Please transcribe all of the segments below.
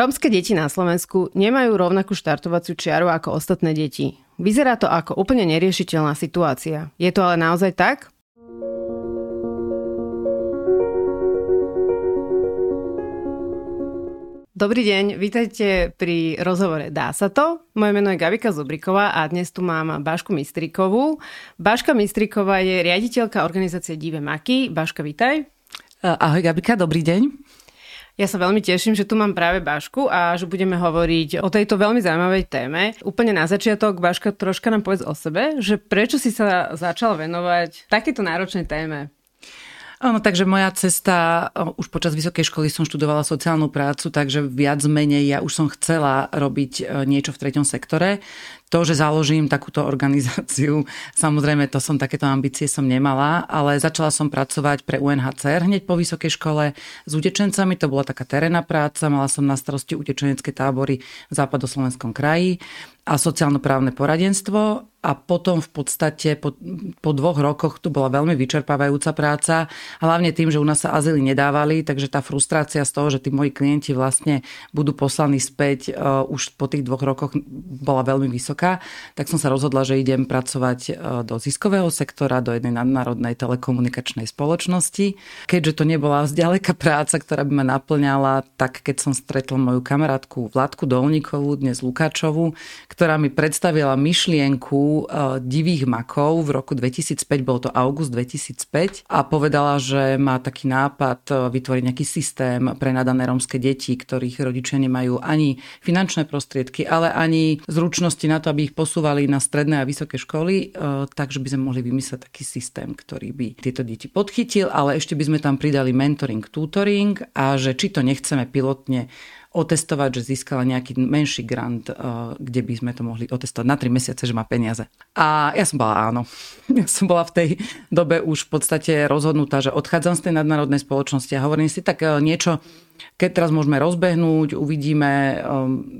Rómske deti na Slovensku nemajú rovnakú štartovaciu čiaru ako ostatné deti. Vyzerá to ako úplne neriešiteľná situácia. Je to ale naozaj tak? Dobrý deň, vítajte pri rozhovore Dá sa to? Moje meno je Gabika Zubriková a dnes tu mám Bašku Mistrikovú. Baška Mistriková je riaditeľka organizácie Dive Maky. Baška, vítaj. Ahoj Gabika, dobrý deň. Ja sa veľmi teším, že tu mám práve Bašku a že budeme hovoriť o tejto veľmi zaujímavej téme. Úplne na začiatok, Baška, troška nám povedz o sebe, že prečo si sa začala venovať takéto náročnej téme? Áno, takže moja cesta, už počas vysokej školy som študovala sociálnu prácu, takže viac menej ja už som chcela robiť e, niečo v treťom sektore. To, že založím takúto organizáciu, samozrejme to som takéto ambície som nemala, ale začala som pracovať pre UNHCR hneď po vysokej škole s utečencami, to bola taká terénna práca, mala som na starosti utečenecké tábory v západoslovenskom kraji a sociálno-právne poradenstvo a potom v podstate po, po dvoch rokoch tu bola veľmi vyčerpávajúca práca, hlavne tým, že u nás sa azyly nedávali, takže tá frustrácia z toho, že tí moji klienti vlastne budú poslaní späť uh, už po tých dvoch rokoch bola veľmi vysoká, tak som sa rozhodla, že idem pracovať uh, do ziskového sektora, do jednej nadnárodnej telekomunikačnej spoločnosti. Keďže to nebola zďaleka práca, ktorá by ma naplňala, tak keď som stretla moju kamarátku Vládku Dolníkovú, dnes Lukáčovú, ktorá mi predstavila myšlienku uh, divých makov v roku 2005, bol to august 2005 a povedala, že má taký nápad uh, vytvoriť nejaký systém pre nadané rómske deti, ktorých rodičia nemajú ani finančné prostriedky, ale ani zručnosti na to, aby ich posúvali na stredné a vysoké školy, uh, takže by sme mohli vymyslieť taký systém, ktorý by tieto deti podchytil, ale ešte by sme tam pridali mentoring, tutoring a že či to nechceme pilotne otestovať, že získala nejaký menší grant, eh, kde by sme to mohli otestovať na 3 mesiace, že má peniaze. A ja som bola áno. Ja som bola v tej dobe už v podstate rozhodnutá, že odchádzam z tej nadnárodnej spoločnosti a hovorím si tak eh, niečo, keď teraz môžeme rozbehnúť, uvidíme, eh,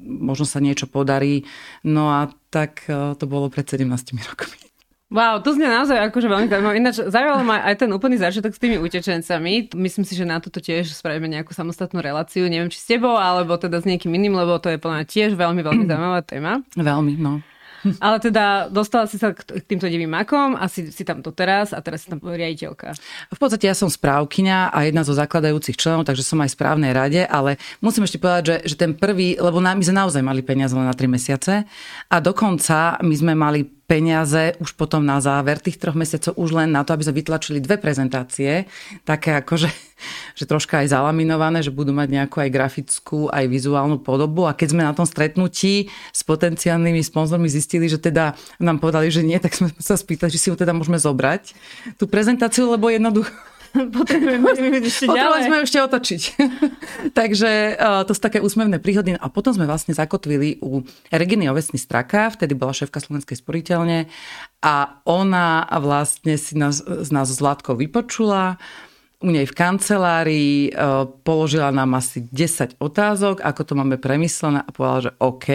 možno sa niečo podarí. No a tak to bolo pred 17 rokmi. Wow, to znie naozaj akože veľmi zaujímavé. Ináč zaujalo ma aj ten úplný začiatok s tými utečencami. Myslím si, že na toto tiež spravíme nejakú samostatnú reláciu. Neviem, či s tebou, alebo teda s niekým iným, lebo to je plná tiež veľmi, veľmi zaujímavá téma. Veľmi, no. Ale teda dostala si sa k týmto divým makom a si, si tam to teraz a teraz si tam riaditeľka. V podstate ja som správkyňa a jedna zo zakladajúcich členov, takže som aj v správnej rade, ale musím ešte povedať, že, že ten prvý, lebo my sme naozaj mali peniaze len na 3 mesiace a dokonca my sme mali peniaze už potom na záver tých troch mesiacov už len na to, aby sme vytlačili dve prezentácie, také akože že troška aj zalaminované, že budú mať nejakú aj grafickú, aj vizuálnu podobu. A keď sme na tom stretnutí s potenciálnymi sponzormi zistili, že teda nám povedali, že nie, tak sme sa spýtali, či si ju teda môžeme zobrať. Tú prezentáciu, lebo jednoducho Potrebujeme ešte ďalej. sme ešte otočiť. Takže uh, to sú také úsmevné príhody. A potom sme vlastne zakotvili u Reginy Ovesny Straka, vtedy bola šéfka Slovenskej sporiteľne a ona vlastne si nás, z nás Zlatko vypočula u nej v kancelárii, uh, položila nám asi 10 otázok, ako to máme premyslené a povedala, že OK,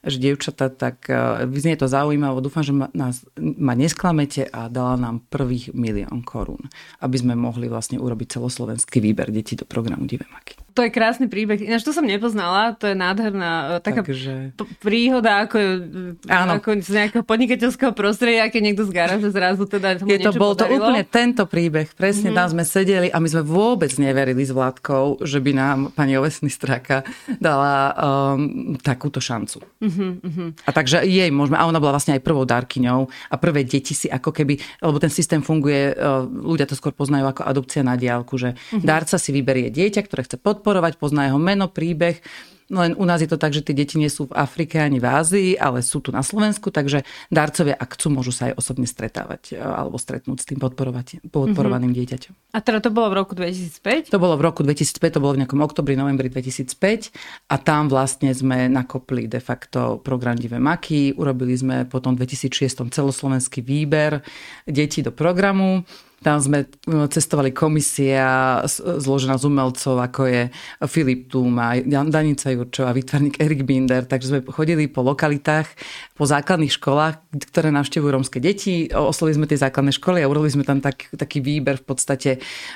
že dievčata, tak vyznie to zaujímavé. Dúfam, že ma, nás, ma nesklamete a dala nám prvých milión korún, aby sme mohli vlastne urobiť celoslovenský výber detí do programu Divemaky. To je krásny príbeh. Ináč to som nepoznala, to je nádherná e, taká Takže... príhoda ako, e, Áno. ako z nejakého podnikateľského prostredia, keď niekto z garáže zrazu teda Je to, bol podarilo. to úplne tento príbeh. Presne mm-hmm. tam sme sedeli a my sme vôbec neverili s Vládkou, že by nám pani Ovesný Straka dala um, takúto šancu. Mm-hmm. Uh-huh, A takže jej môžeme, a ona bola vlastne aj prvou dárkyňou a prvé deti si ako keby, lebo ten systém funguje, e, ľudia to skôr poznajú ako adopcia na diálku, že uh-huh. dárca si vyberie dieťa, ktoré chce podporovať, pozná jeho meno, príbeh, len u nás je to tak, že tie deti nie sú v Afrike ani v Ázii, ale sú tu na Slovensku, takže darcovia, ak chcú, môžu sa aj osobne stretávať e, alebo stretnúť s tým podporovaným mm-hmm. dieťaťom. A teda to bolo v roku 2005? To bolo v roku 2005, to bolo v nejakom oktobri, novembri 2005 a tam vlastne sme nakopli de facto program Divé maky, urobili sme potom v 2006 celoslovenský výber detí do programu Tam sme cestovali komisia zložená z umelcov, ako je Filip Tuma, Danica Jurčová, výtvarník Erik Binder, takže sme chodili po lokalitách, po základných školách, ktoré navštevujú rómske deti. Oslovili sme tie základné školy a urobili sme tam tak, taký výber v podstate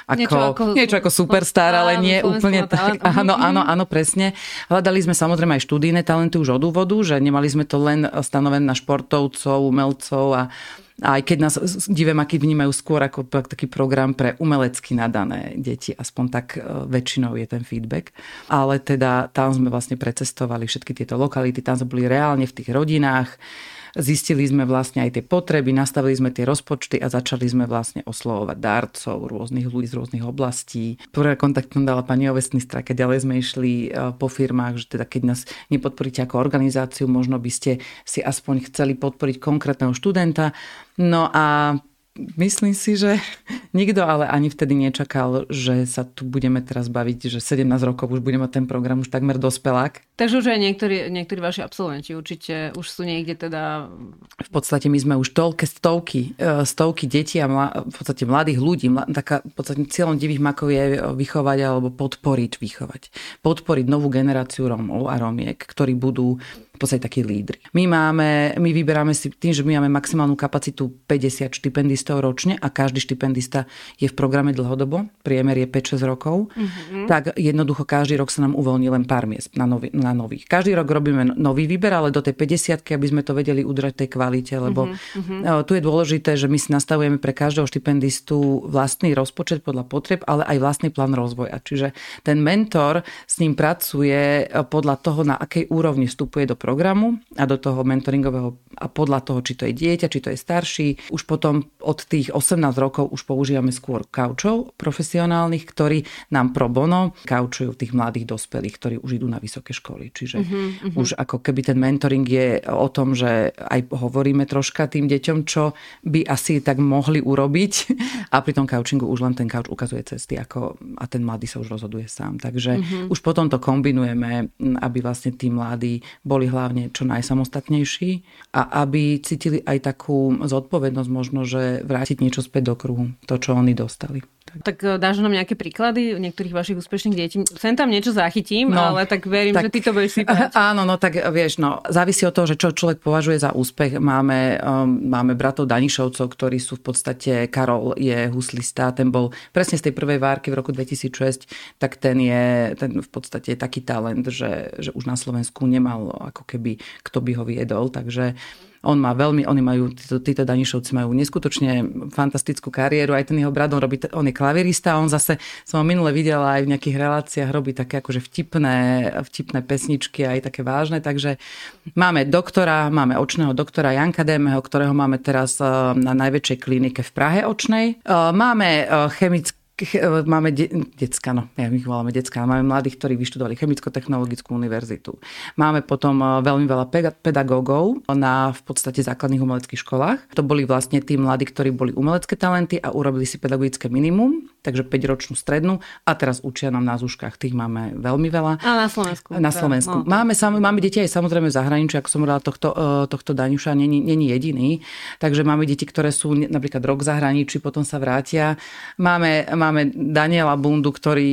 ako niečo ako, niečo ako superstar, ale nie úplne tak. Áno, áno, áno, presne. Hľadali sme samozrejme aj študijné talenty už od úvodu, že nemali sme to len stanovené na športovcov, umelcov a aj keď nás divemaký vnímajú skôr ako taký program pre umelecky nadané deti, aspoň tak e, väčšinou je ten feedback. Ale teda tam sme vlastne precestovali všetky tieto lokality, tam sme boli reálne v tých rodinách Zistili sme vlastne aj tie potreby, nastavili sme tie rozpočty a začali sme vlastne oslovovať darcov rôznych ľudí z rôznych oblastí. Prvé kontakt nám dala pani Ovesnistra, keď ďalej sme išli e, po firmách, že teda keď nás nepodporíte ako organizáciu, možno by ste si aspoň chceli podporiť konkrétneho študenta. No a Myslím si, že nikto ale ani vtedy nečakal, že sa tu budeme teraz baviť, že 17 rokov už budeme mať ten program už takmer dospelák. Takže už aj niektorí, niektorí vaši absolventi určite už sú niekde teda... V podstate my sme už toľké stovky, e, stovky detí a mla, v podstate mladých ľudí. Mla, taká, v podstate cieľom divých makov je vychovať alebo podporiť, vychovať. Podporiť novú generáciu Rómov a Rómiek, ktorí budú v podstate takí lídry. My máme, my vyberáme si tým, že my máme maximálnu kapacitu 50 štipendistov ročne a každý štipendista je v programe dlhodobo, priemer je 5-6 rokov, mm-hmm. tak jednoducho každý rok sa nám uvoľní len pár miest na, nový, na nových. Každý rok robíme nový výber, ale do tej 50 aby sme to vedeli udržať tej kvalite, lebo mm-hmm. tu je dôležité, že my si nastavujeme pre každého štipendistu vlastný rozpočet podľa potreb, ale aj vlastný plán rozvoja. Čiže ten mentor s ním pracuje podľa toho, na akej úrovni vstupuje do programu a do toho mentoringového a podľa toho, či to je dieťa, či to je starší. Už potom od tých 18 rokov už používame skôr kaučov profesionálnych, ktorí nám pro bono kaučujú tých mladých dospelých, ktorí už idú na vysoké školy. Čiže uh-huh, uh-huh. už ako keby ten mentoring je o tom, že aj hovoríme troška tým deťom, čo by asi tak mohli urobiť a pri tom kaučingu už len ten kauč ukazuje cesty ako, a ten mladý sa už rozhoduje sám. Takže uh-huh. už potom to kombinujeme, aby vlastne tí mladí boli hlavne čo najsamostatnejší a aby cítili aj takú zodpovednosť možno, že vrátiť niečo späť do kruhu, to, čo oni dostali. Tak e, dáš nám nejaké príklady niektorých vašich úspešných detí? Sem tam niečo zachytím, no, ale tak verím, tak, že ty to budeš sypať. Áno, no tak vieš, no, závisí od toho, že čo človek považuje za úspech. Máme, um, máme bratov Danišovcov, ktorí sú v podstate, Karol je huslista, ten bol presne z tej prvej várky v roku 2006, tak ten je ten v podstate taký talent, že, že už na Slovensku nemal ako keby kto by ho viedol, takže on má veľmi, oni majú, títo, títo Danišovci majú neskutočne fantastickú kariéru, aj ten jeho brat, on, robí, on je klavirista, on zase, som ho minule videla aj v nejakých reláciách, robí také akože vtipné, vtipné pesničky, aj také vážne, takže máme doktora, máme očného doktora Janka Démeho, ktorého máme teraz eh, na najväčšej klinike v Prahe očnej. Eh, máme eh, chemický máme de- decka, no, ja ich voláme decka, máme mladých, ktorí vyštudovali chemicko-technologickú univerzitu. Máme potom e, veľmi veľa pedagógov na v podstate základných umeleckých školách. To boli vlastne tí mladí, ktorí boli umelecké talenty a urobili si pedagogické minimum, takže 5-ročnú strednú a teraz učia nám na zúškach. Tých máme veľmi veľa. A na Slovensku. Na Slovensku. No. Máme, sam, máme deti aj samozrejme v zahraničí, ako som hovorila, tohto, e, tohto Daňuša není, není jediný. Takže máme deti, ktoré sú napríklad rok v zahraničí, potom sa vrátia. Máme, máme Daniela Bundu, ktorý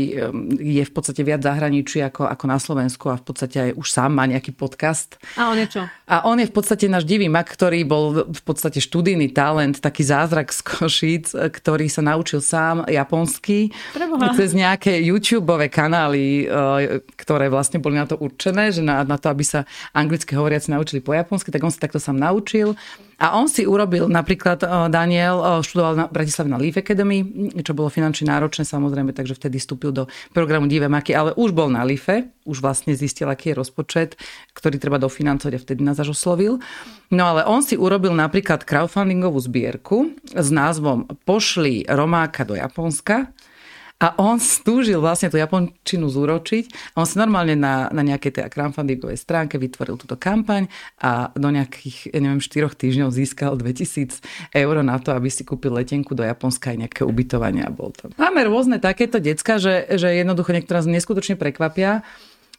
je v podstate viac zahraničí ako, ako na Slovensku a v podstate aj už sám má nejaký podcast. A on je čo? A on je v podstate náš divý mak, ktorý bol v podstate študijný talent, taký zázrak z Košíc, ktorý sa naučil sám japonsky Preboha. cez nejaké YouTube kanály, e, ktoré vlastne boli na to určené, že na, na to, aby sa anglicky hovoriaci naučili po japonsky, tak on sa takto sám naučil. A on si urobil, napríklad eh, Daniel eh, študoval na Bratislave na Leaf Academy, čo bolo finančne náročné samozrejme, takže vtedy vstúpil do programu Divé maky, ale už bol na Leafe, už vlastne zistil, aký je rozpočet, ktorý treba dofinancovať a vtedy nás až oslovil. No ale on si urobil napríklad crowdfundingovú zbierku s názvom Pošli Romáka do Japonska a on stúžil vlastne tú japončinu zúročiť. A on si normálne na, na nejakej tej crowdfundingovej stránke vytvoril túto kampaň a do nejakých, ja neviem, 4 týždňov získal 2000 eur na to, aby si kúpil letenku do Japonska aj nejaké ubytovanie a bol tam. Máme rôzne takéto decka, že, že jednoducho niektoré nás neskutočne prekvapia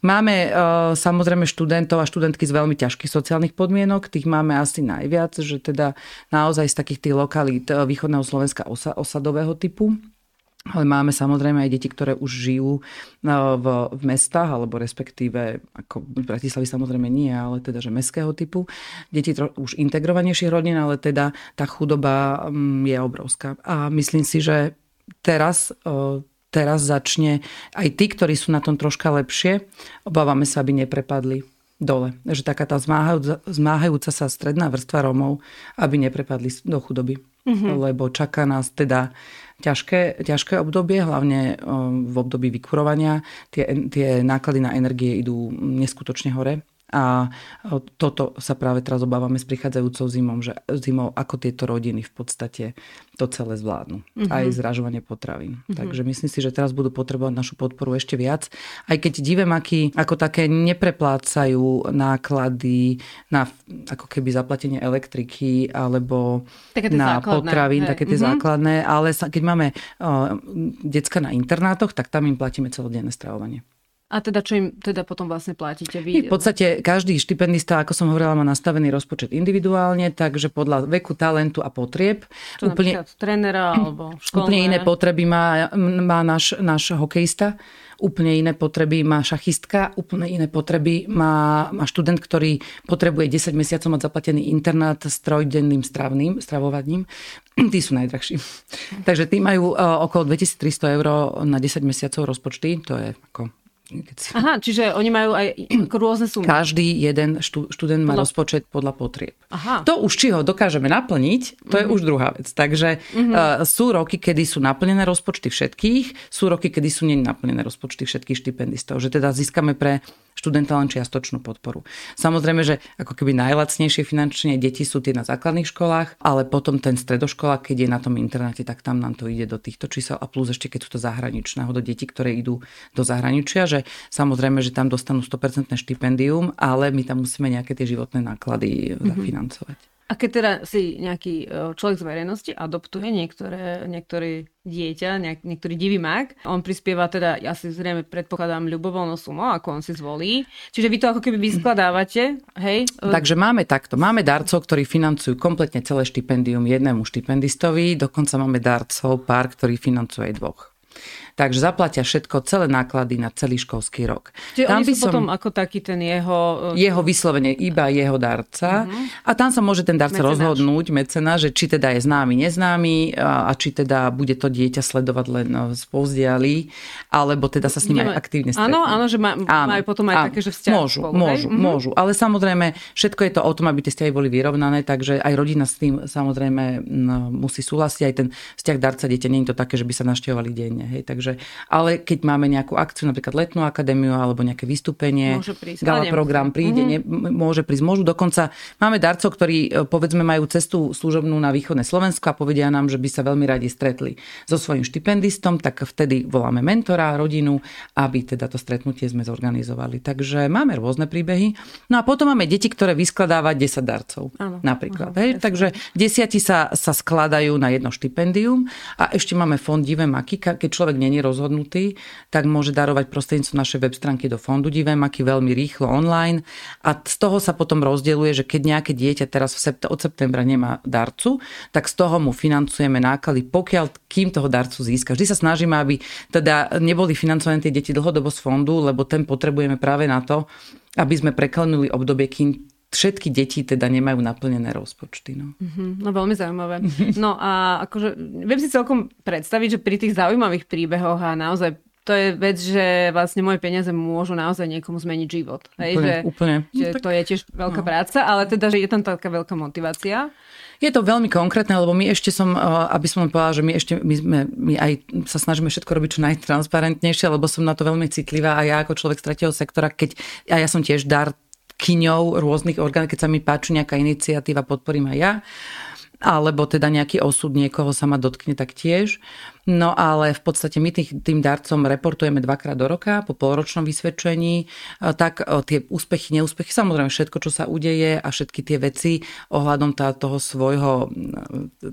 Máme uh, samozrejme študentov a študentky z veľmi ťažkých sociálnych podmienok, tých máme asi najviac, že teda naozaj z takých tých lokalít e, východného Slovenska osa, osadového typu. Ale máme samozrejme aj deti, ktoré už žijú v, v mestách, alebo respektíve, ako v Bratislavy samozrejme nie, ale teda, že mestského typu. Deti tro, už integrovanejších rodín, ale teda tá chudoba mm, je obrovská. A myslím si, že teraz teraz začne aj tí, ktorí sú na tom troška lepšie, obávame sa, aby neprepadli dole. Že taká tá zmáhajúca, zmáhajúca sa stredná vrstva Romov, aby neprepadli do chudoby. Mm-hmm. Lebo čaká nás teda ťažké, ťažké obdobie, hlavne v období vykurovania. Tie, tie náklady na energie idú neskutočne hore. A toto sa práve teraz obávame s prichádzajúcou zimou, že zimou, ako tieto rodiny v podstate to celé zvládnu. Mm-hmm. Aj zražovanie potravín. Mm-hmm. Takže myslím si, že teraz budú potrebovať našu podporu ešte viac. Aj keď divemaky ako také nepreplácajú náklady na ako keby zaplatenie elektriky alebo na základné, potravín, hej. také tie mm-hmm. základné, ale keď máme uh, decka na internátoch, tak tam im platíme celodenné stravovanie. A teda čo im teda potom vlastne platíte vy? V podstate každý štipendista, ako som hovorila, má nastavený rozpočet individuálne, takže podľa veku, talentu a potrieb. Čo úplne, trénera alebo školné? Úplne iné potreby má, má náš, náš hokejista, úplne iné potreby má šachistka, úplne iné potreby má, má študent, ktorý potrebuje 10 mesiacov mať zaplatený internát s trojdenným stravným, stravovaním. Tí sú najdrahší. Takže tí majú e, okolo 2300 eur na 10 mesiacov rozpočty, to je ako si... Aha, čiže oni majú aj rôzne sumy. Každý jeden študent má podľa... rozpočet podľa potrieb. Aha. To už, či ho dokážeme naplniť, to mm-hmm. je mhm. už druhá vec. Takže mm-hmm. uh, sú roky, kedy sú naplnené rozpočty všetkých, sú roky, kedy sú nenaplnené rozpočty všetkých štipendistov. Že teda získame pre študenta len čiastočnú podporu. Samozrejme, že ako keby najlacnejšie finančne deti sú tie na základných školách, ale potom ten stredoškolák, keď je na tom internáte, tak tam nám to ide do týchto čísel a plus ešte keď sú to zahraničného do detí, ktoré idú do zahraničia, že samozrejme, že tam dostanú 100% štipendium, ale my tam musíme nejaké tie životné náklady mm-hmm. zafinancovať. A keď teda si nejaký e, človek z verejnosti adoptuje niektoré, niektoré dieťa, nejak, niektorý divý mak, on prispieva teda, ja si zrejme predpokladám, ľubovoľnú sumu, ako on si zvolí. Čiže vy to ako keby vyskladávate, hej? Takže máme takto. Máme darcov, ktorí financujú kompletne celé štipendium jednému štipendistovi, dokonca máme darcov pár, ktorí financujú aj dvoch. Takže zaplatia všetko, celé náklady na celý školský rok. Čiže tam by som, potom ako taký ten jeho... E, jeho vyslovene iba jeho darca. Uh-huh. A tam sa môže ten darca mecenáš. rozhodnúť, mecena, že či teda je známy, neznámy a, a či teda bude to dieťa sledovať len z povzdiali, alebo teda sa s ním aj aktívne stretnúť. Áno, áno, že má, áno, majú potom aj áno, také, že vzťah Môžu, spolu, môžu, hej? Mhm. môžu. Ale samozrejme, všetko je to o tom, aby tie vzťahy boli vyrovnané, takže aj rodina s tým samozrejme musí súhlasiť. Aj ten vzťah darca dieťa nie je to také, že by sa naštevovali denne. Hej, takže Takže, ale keď máme nejakú akciu, napríklad letnú akadémiu alebo nejaké vystúpenie, môže prísť, gala program príde, mm-hmm. ne, môže prísť, môžu. Dokonca máme darcov, ktorí e, povedzme majú cestu služobnú na východné Slovensko a povedia nám, že by sa veľmi radi stretli so svojím štipendistom, tak vtedy voláme mentora, rodinu, aby teda to stretnutie sme zorganizovali. Takže máme rôzne príbehy. No a potom máme deti, ktoré vyskladáva 10 darcov. Áno, napríklad. Aha, hej? Takže desiati sa, sa skladajú na jedno štipendium a ešte máme fond Divé maky, keď človek nie není rozhodnutý, tak môže darovať prostredníctvom našej web stránky do fondu Divé maky veľmi rýchlo online a z toho sa potom rozdeľuje, že keď nejaké dieťa teraz sept- od septembra nemá darcu, tak z toho mu financujeme náklady, pokiaľ kým toho darcu získa. Vždy sa snažíme, aby teda neboli financované tie deti dlhodobo z fondu, lebo ten potrebujeme práve na to, aby sme preklenuli obdobie, kým všetky deti teda nemajú naplnené rozpočty. No, mm-hmm, no veľmi zaujímavé. No a akože viem si celkom predstaviť, že pri tých zaujímavých príbehoch a naozaj to je vec, že vlastne moje peniaze môžu naozaj niekomu zmeniť život. Hej, úplne, že, úplne. Že no, tak... to je tiež veľká no. práca, ale teda, že je tam taká veľká motivácia. Je to veľmi konkrétne, lebo my ešte som, aby som povedala, že my ešte, my, sme, my aj sa snažíme všetko robiť čo najtransparentnejšie, lebo som na to veľmi citlivá a ja ako človek z tretieho sektora, keď, a ja som tiež dar kyňou rôznych orgánov, keď sa mi páči nejaká iniciatíva, podporím aj ja alebo teda nejaký osud niekoho sa ma dotkne tak tiež. No ale v podstate my tých, tým darcom reportujeme dvakrát do roka po polročnom vysvedčení. Tak tie úspechy, neúspechy, samozrejme všetko, čo sa udeje a všetky tie veci ohľadom tá, toho svojho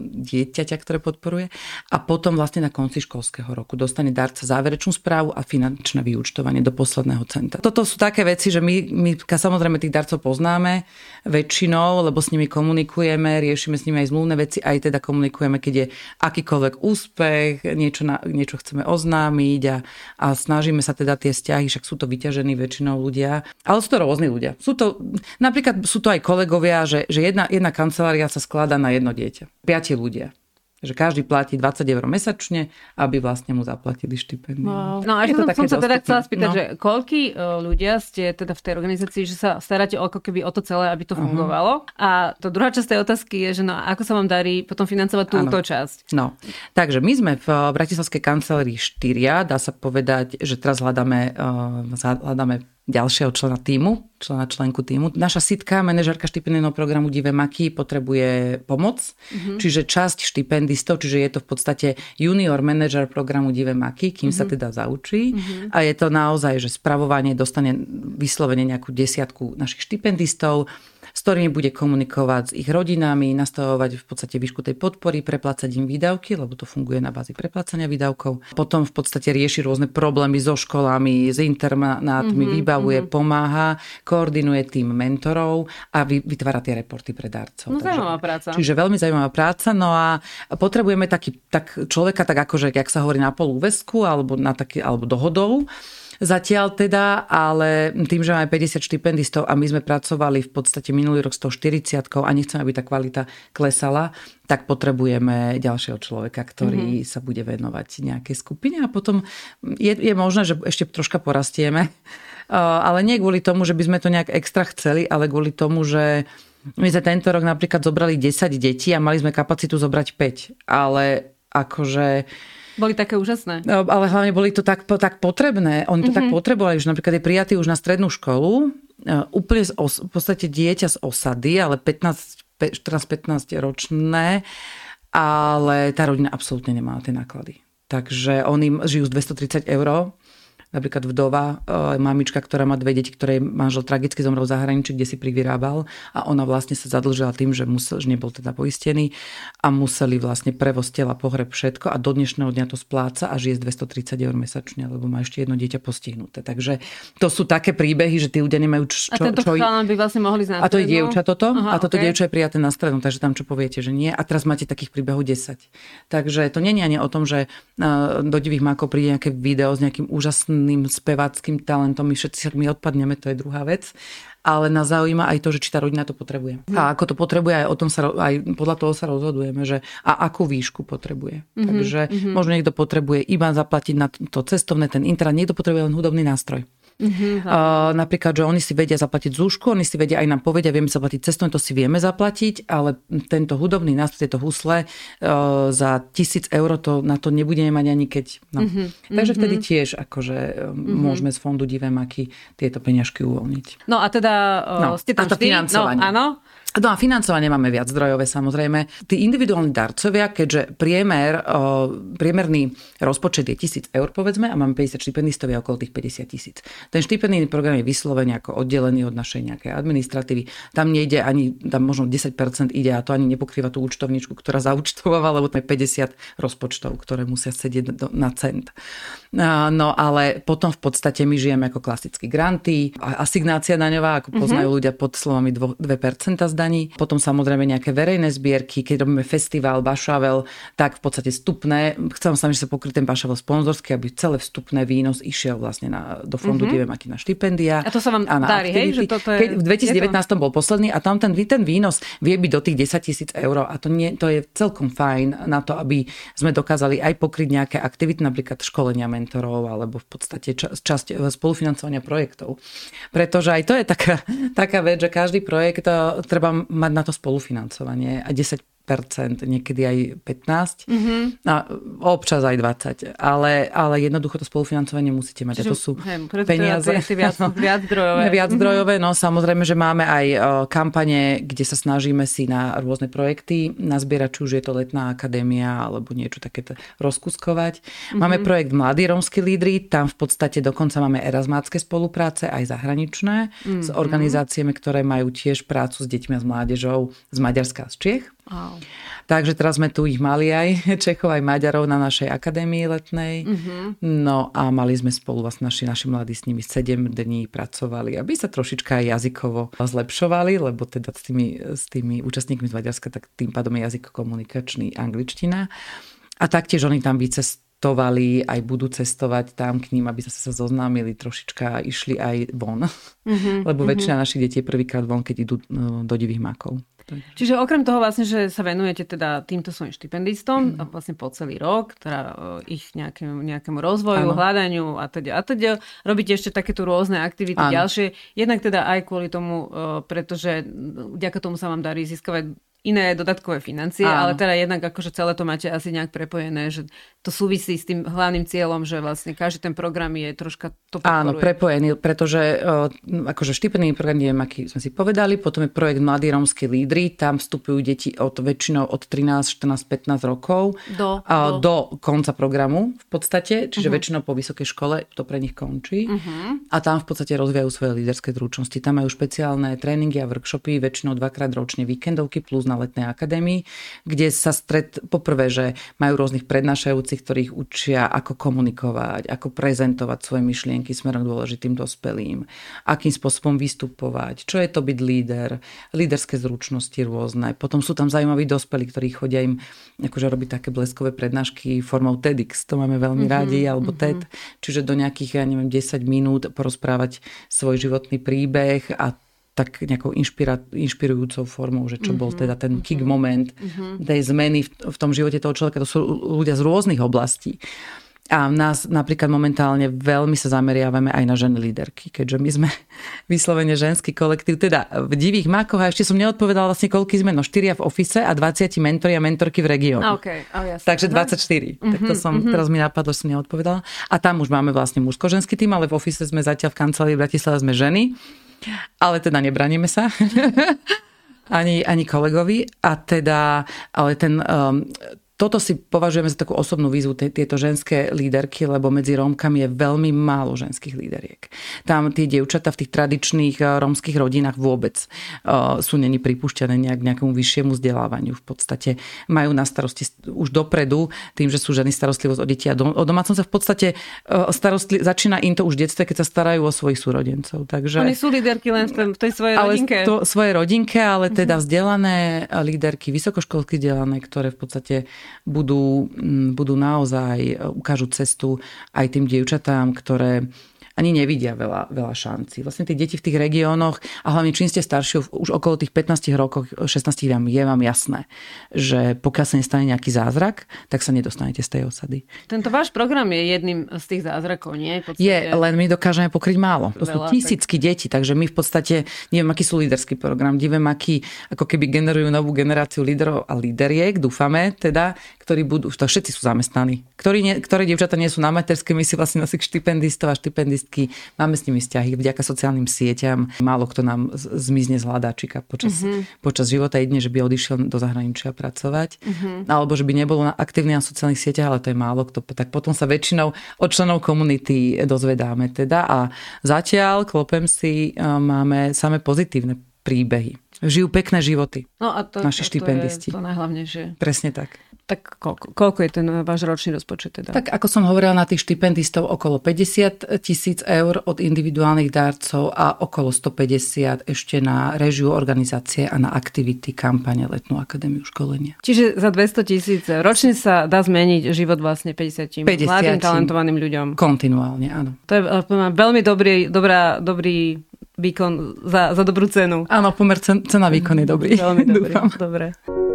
dieťaťa, ktoré podporuje. A potom vlastne na konci školského roku dostane darca záverečnú správu a finančné vyúčtovanie do posledného centa. Toto sú také veci, že my, my samozrejme tých darcov poznáme väčšinou, lebo s nimi komunikujeme, riešime s nimi aj zmluvné veci, aj teda komunikujeme, keď je akýkoľvek úspech, niečo, na, niečo chceme oznámiť a, a snažíme sa teda tie vzťahy, však sú to vyťažení väčšinou ľudia, ale sú to rôzni ľudia. Sú to, napríklad sú to aj kolegovia, že, že jedna, jedna kancelária sa skladá na jedno dieťa. Piati ľudia že každý platí 20 eur mesačne, aby vlastne mu zaplatili štipendium. Wow. No a ešte som, som sa teda chcela spýtať, no. že koľký e, ľudia ste teda v tej organizácii, že sa staráte ako keby o to celé, aby to fungovalo. Uh-huh. A to druhá časť tej otázky je, že no ako sa vám darí potom financovať túto časť? No, takže my sme v Bratislavskej kancelárii štyria, dá sa povedať, že teraz hľadáme, uh, hľadáme ďalšieho člena týmu, člena členku týmu. Naša sitka, manažerka štipendijného programu Dive Maky potrebuje pomoc, mm-hmm. čiže časť štipendistov, čiže je to v podstate junior manažer programu Dive Maky, kým mm-hmm. sa mhm. teda zaučí. Mm-hmm. A je to naozaj, že spravovanie dostane vyslovene nejakú desiatku našich štipendistov, s ktorými bude komunikovať s ich rodinami, nastavovať v podstate výšku tej podpory, preplácať im výdavky, lebo to funguje na bázi preplácania výdavkov. Potom v podstate rieši rôzne problémy so školami, s internátmi, mm-hmm, vybavuje, mm-hmm. pomáha, koordinuje tým mentorov a vytvára tie reporty pre darcov. No, zaujímavá práca. Čiže veľmi zaujímavá práca. No a potrebujeme taký, tak človeka, tak akože, jak sa hovorí, na polúvesku alebo, na taký, alebo dohodou, Zatiaľ teda, ale tým, že máme 50 štipendistov a my sme pracovali v podstate minulý rok 140 a nechceme, aby tá kvalita klesala, tak potrebujeme ďalšieho človeka, ktorý mm-hmm. sa bude venovať nejakej skupine a potom je, je možné, že ešte troška porastieme, ale nie kvôli tomu, že by sme to nejak extra chceli, ale kvôli tomu, že my sme tento rok napríklad zobrali 10 detí a mali sme kapacitu zobrať 5, ale akože boli také úžasné. No, ale hlavne boli to tak, tak potrebné. Oni to mm-hmm. tak mhm. potrebovali, že napríklad je prijatý už na strednú školu, úplne z os, v podstate dieťa z osady, ale 15, 14-15 ročné, ale tá rodina absolútne nemá tie náklady. Takže oni žijú z 230 eur napríklad vdova, e, mamička, ktorá má dve deti, ktoré manžel tragicky zomrel v zahraničí, kde si privyrábal a ona vlastne sa zadlžila tým, že, musel, že nebol teda poistený a museli vlastne prevoz tela, pohreb, všetko a do dnešného dňa to spláca a žije z 230 eur mesačne, lebo má ešte jedno dieťa postihnuté. Takže to sú také príbehy, že tí ľudia nemajú čo... A tento čo, by vlastne mohli znať. A to je dievča toto Aha, a toto okay. dievča je prijaté na strednú, takže tam čo poviete, že nie. A teraz máte takých príbehov 10. Takže to nie je ani o tom, že do divých mákov príde nejaké video s nejakým úžasným výborným speváckým talentom, my všetci my odpadneme, to je druhá vec. Ale nás zaujíma aj to, že či tá rodina to potrebuje. Mm. A ako to potrebuje, aj, o tom sa, aj podľa toho sa rozhodujeme, že a akú výšku potrebuje. Mm-hmm, Takže mm-hmm. možno niekto potrebuje iba zaplatiť na to cestovné, ten internet, niekto potrebuje len hudobný nástroj. Uh-huh. Uh, napríklad, že oni si vedia zaplatiť zúšku, oni si vedia aj nám povedia, vieme zaplatiť cestovné, to si vieme zaplatiť, ale tento hudobný nástroj, tieto husle uh, za tisíc eur to, na to nebudeme mať ani keď. No. Uh-huh. Takže vtedy tiež akože uh-huh. môžeme z fondu Divemáky tieto peňažky uvoľniť. No a teda uh, no, ste tam a to financovanie. No, áno. No a financovanie máme viac zdrojové samozrejme. Tí individuálni darcovia, keďže priemer, priemerný rozpočet je 1000 eur povedzme a máme 50 štipendistov je okolo tých 50 tisíc. Ten štipendijný program je vyslovene ako oddelený od našej nejakej administratívy. Tam nejde ani, tam možno 10% ide a to ani nepokrýva tú účtovničku, ktorá zaučtováva, lebo to je 50 rozpočtov, ktoré musia sedieť na cent. No ale potom v podstate my žijeme ako klasickí granty, asignácia daňová, ako poznajú mm-hmm. ľudia pod slovami 2% z daní. Potom samozrejme nejaké verejné zbierky, keď robíme festival, bašavel, tak v podstate vstupné. Chcem sa, že sa pokryť ten bašavel sponzorský, aby celé vstupné výnos išiel vlastne na, do fondu mm-hmm. Na štipendia. A to sa vám a darí, hej? Že toto je, keď v 2019 to... bol posledný a tam ten, ten výnos vie byť do tých 10 tisíc eur a to, nie, to je celkom fajn na to, aby sme dokázali aj pokryť nejaké aktivity, napríklad školenia mentorov alebo v podstate časť, časť spolufinancovania projektov. Pretože aj to je taká, taká vec, že každý projekt eh, mať na to spolufinancovanie a 10 niekedy aj 15 mm-hmm. a občas aj 20. Ale, ale jednoducho to spolufinancovanie musíte mať. Čiže, a to sú hej, peniaze. Teda viac, viac zdrojové. viac zdrojové, no samozrejme, že máme aj kampane, kde sa snažíme si na rôzne projekty nazbierať, či už je to letná akadémia alebo niečo také rozkuskovať. Mm-hmm. Máme projekt Mladí rómsky lídry, tam v podstate dokonca máme erasmácké spolupráce aj zahraničné mm-hmm. s organizáciami, ktoré majú tiež prácu s deťmi a s mládežou z Maďarska a z Čiech. Wow. Takže teraz sme tu ich mali aj Čechov, aj Maďarov na našej akadémii letnej. Mm-hmm. No a mali sme spolu vlastne naši, naši mladí s nimi 7 dní pracovali, aby sa trošička aj jazykovo zlepšovali, lebo teda s tými, s tými účastníkmi z Maďarska, tak tým pádom je jazyk komunikačný angličtina. A taktiež oni tam vycestovali, aj budú cestovať tam k ním, aby sa sa zoznámili trošička išli aj von. Mm-hmm. Lebo mm-hmm. väčšina našich detí je prvýkrát von, keď idú no, do divých makov. Čiže okrem toho vlastne, že sa venujete teda týmto svojim štipendistom mm. vlastne po celý rok, teda e, ich nejakému, nejakému rozvoju, ano. hľadaniu a teda a teda robíte ešte takéto rôzne aktivity ano. ďalšie. Jednak teda aj kvôli tomu, e, pretože vďaka tomu sa vám darí získavať iné dodatkové financie, Áno. ale teda jednak akože celé to máte asi nejak prepojené, že to súvisí s tým hlavným cieľom, že vlastne každý ten program je troška to podporuje. Áno, prepojený, pretože akože štipendný program, neviem, aký sme si povedali, potom je projekt Mladí rómsky lídry, tam vstupujú deti od väčšinou od 13, 14, 15 rokov do, do. do konca programu v podstate, čiže uh-huh. väčšinou po vysokej škole to pre nich končí uh-huh. a tam v podstate rozvíjajú svoje líderské zručnosti. Tam majú špeciálne tréningy a workshopy, väčšinou dvakrát ročne víkendovky plus na letnej akadémii, kde sa stret, poprvé, že majú rôznych prednášajúcich, ktorých učia, ako komunikovať, ako prezentovať svoje myšlienky smerom k dôležitým dospelým, akým spôsobom vystupovať, čo je to byť líder, líderské zručnosti rôzne. Potom sú tam zaujímaví dospelí, ktorí chodia im akože robiť také bleskové prednášky formou TEDx, to máme veľmi mm-hmm, rádi, alebo mm-hmm. TED, čiže do nejakých, ja neviem, 10 minút porozprávať svoj životný príbeh a tak nejakou inšpira, inšpirujúcou formou, že čo mm-hmm, bol mhm, teda ten mm-hmm, kick moment mm-hmm. tej zmeny v, v tom živote toho človeka. To sú ľudia z rôznych oblastí. A nás napríklad momentálne veľmi sa zameriavame aj na ženy líderky, keďže my sme vyslovene ženský kolektív, teda v divých makoch a ešte som neodpovedala vlastne koľky sme, no 4 v ofise a 20 mentori a mentorky v regióne. Okay. Oh, jasne. Takže 24. Mm-hmm, tak to som, mm-hmm. teraz mi napadlo, že som neodpovedala. A tam už máme vlastne mužsko-ženský tým, ale v ofise sme zatiaľ v kancelárii v Bratislave sme ženy. Ale teda nebraníme sa. ani, ani kolegovi. A teda, ale ten, um, toto si považujeme za takú osobnú výzvu, tieto ženské líderky, lebo medzi Rómkami je veľmi málo ženských líderiek. Tam tie dievčatá v tých tradičných eh, rómskych rodinách vôbec uh, sú není pripúšťané nejak nejakému vyššiemu vzdelávaniu. V podstate majú na starosti už dopredu, tým, že sú ženy starostlivosť o deti a do, o sa v podstate uh, starostli, začína im to už v detstve, keď sa starajú o svojich súrodencov. Takže, Oni sú líderky len v tej svojej rodinke. Ale to, svojej rodinke, ale teda mhm. vzdelané líderky, vysokoškolsky vzdelané, ktoré v podstate budú, budú naozaj, e, ukážu cestu aj tým dievčatám, ktoré ani nevidia veľa, veľa šancí. Vlastne tie deti v tých regiónoch, a hlavne čím ste starší, už okolo tých 15 rokov, 16 vám je vám jasné, že pokiaľ sa nestane nejaký zázrak, tak sa nedostanete z tej osady. Tento váš program je jedným z tých zázrakov, nie? Je, len my dokážeme pokryť málo. To veľa, sú tisícky tak... deti, takže my v podstate, neviem, aký sú líderský program, neviem, aký ako keby generujú novú generáciu líderov a líderiek, dúfame teda, ktorí budú, to všetci sú zamestnaní. Ktorí nie, ktoré dievčatá nie sú na materskej, my si vlastne nosí štipendistov a štipendist feministky, máme s nimi vzťahy vďaka sociálnym sieťam. Málo kto nám zmizne z hľadáčika počas, mm-hmm. počas života, jedine, že by odišiel do zahraničia pracovať, mm-hmm. alebo že by nebol aktívny na sociálnych sieťach, ale to je málo kto. Tak potom sa väčšinou od členov komunity dozvedáme teda a zatiaľ, klopem si, máme samé pozitívne príbehy. Žijú pekné životy. No a to, naši to, štipendisti. Je to najhlavnejšie. Presne tak. Tak koľko, koľko je ten váš ročný rozpočet teda? Tak ako som hovorila na tých štipendistov okolo 50 tisíc eur od individuálnych dárcov a okolo 150 ešte na režiu organizácie a na aktivity kampane Letnú akadémiu školenia. Čiže za 200 tisíc ročne sa dá zmeniť život vlastne 50, 50 mladým talentovaným ľuďom. Kontinuálne, áno. To je veľmi dobrý, dobrá, dobrý výkon za, za dobrú cenu. Áno, pomer cena výkon je dobrý. Veľmi dobrý. Dobre.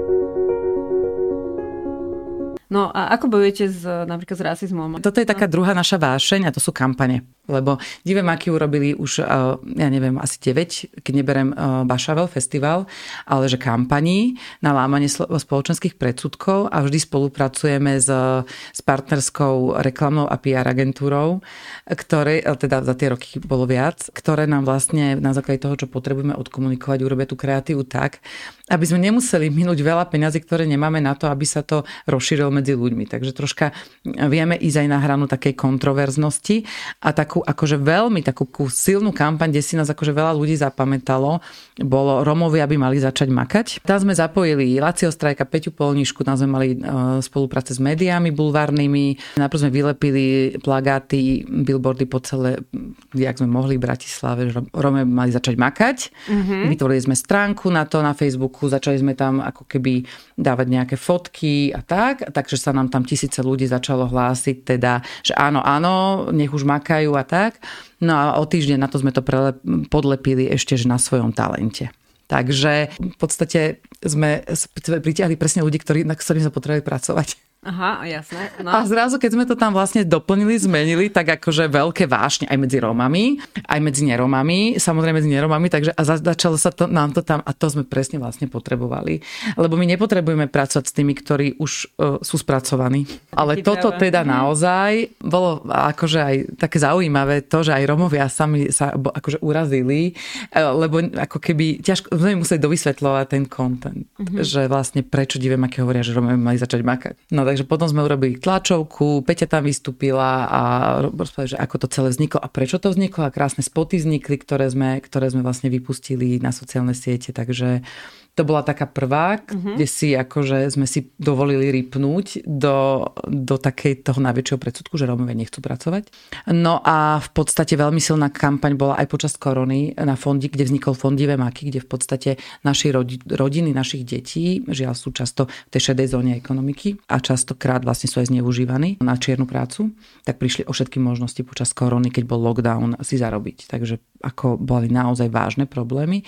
No a ako bojujete s, napríklad s rasizmom? Toto je taká druhá naša vášeň a to sú kampane. Lebo Divé maky urobili už, eh, ja neviem, asi 9, keď neberem eh, Bašavel festival, ale že kampaní na lámanie spoločenských predsudkov a vždy spolupracujeme s, s partnerskou reklamnou a PR agentúrou, ktoré, eh, teda za tie roky bolo viac, ktoré nám vlastne na základe toho, čo potrebujeme odkomunikovať, urobia tú kreatívu tak, aby sme nemuseli minúť veľa peňazí, ktoré nemáme na to, aby sa to rozšírilo medzi ľuďmi. Takže troška vieme ísť aj na hranu takej kontroverznosti a takú akože veľmi takú silnú kampaň, kde si nás akože veľa ľudí zapamätalo, bolo Romovia by mali začať makať. Tam sme zapojili Lacio Strajka, Peťu Polnišku, tam sme mali e, spolupráce s médiami bulvárnymi, najprv sme vylepili plagáty, billboardy po celé, jak sme mohli v Bratislave, že Rome mali začať makať. Mm-hmm. Vytvorili sme stránku na to na Facebook Facebooku, začali sme tam ako keby dávať nejaké fotky a tak, takže sa nám tam tisíce ľudí začalo hlásiť, teda, že áno, áno, nech už makajú a tak. No a o týždeň na to sme to prelep, podlepili ešte že na svojom talente. Takže v podstate sme pritiahli presne ľudí, ktorí, na ktorých sme potrebovali pracovať. Aha, jasné. No. A zrazu, keď sme to tam vlastne doplnili, zmenili, tak akože veľké vášne aj medzi Rómami, aj medzi neromami, samozrejme medzi neromami, takže a začalo sa to, nám to tam, a to sme presne vlastne potrebovali. Lebo my nepotrebujeme pracovať s tými, ktorí už uh, sú spracovaní. Ale toto teda mhm. naozaj bolo akože aj také zaujímavé to, že aj Romovia sami sa akože urazili, e, lebo ako keby ťažko, sme museli dovysvetľovať ten content, mm-hmm. že vlastne prečo divé maky hovoria, že Romovia mali začať makať. No takže potom sme urobili tlačovku, Peťa tam vystúpila a rozprávali, že ako to celé vzniklo a prečo to vzniklo a krásne spoty vznikli, ktoré sme, ktoré sme vlastne vypustili na sociálne siete, takže to bola taká prvá, uh-huh. kde si akože sme si dovolili rypnúť do, do takej toho najväčšieho predsudku, že Rómovia nechcú pracovať. No a v podstate veľmi silná kampaň bola aj počas korony na fondi, kde vznikol fondivé maky, kde v podstate naši rodi, rodiny, našich detí, žiaľ sú často v tej šedej zóne ekonomiky a častokrát vlastne sú aj zneužívaní na čiernu prácu, tak prišli o všetky možnosti počas korony, keď bol lockdown, si zarobiť. Takže ako boli naozaj vážne problémy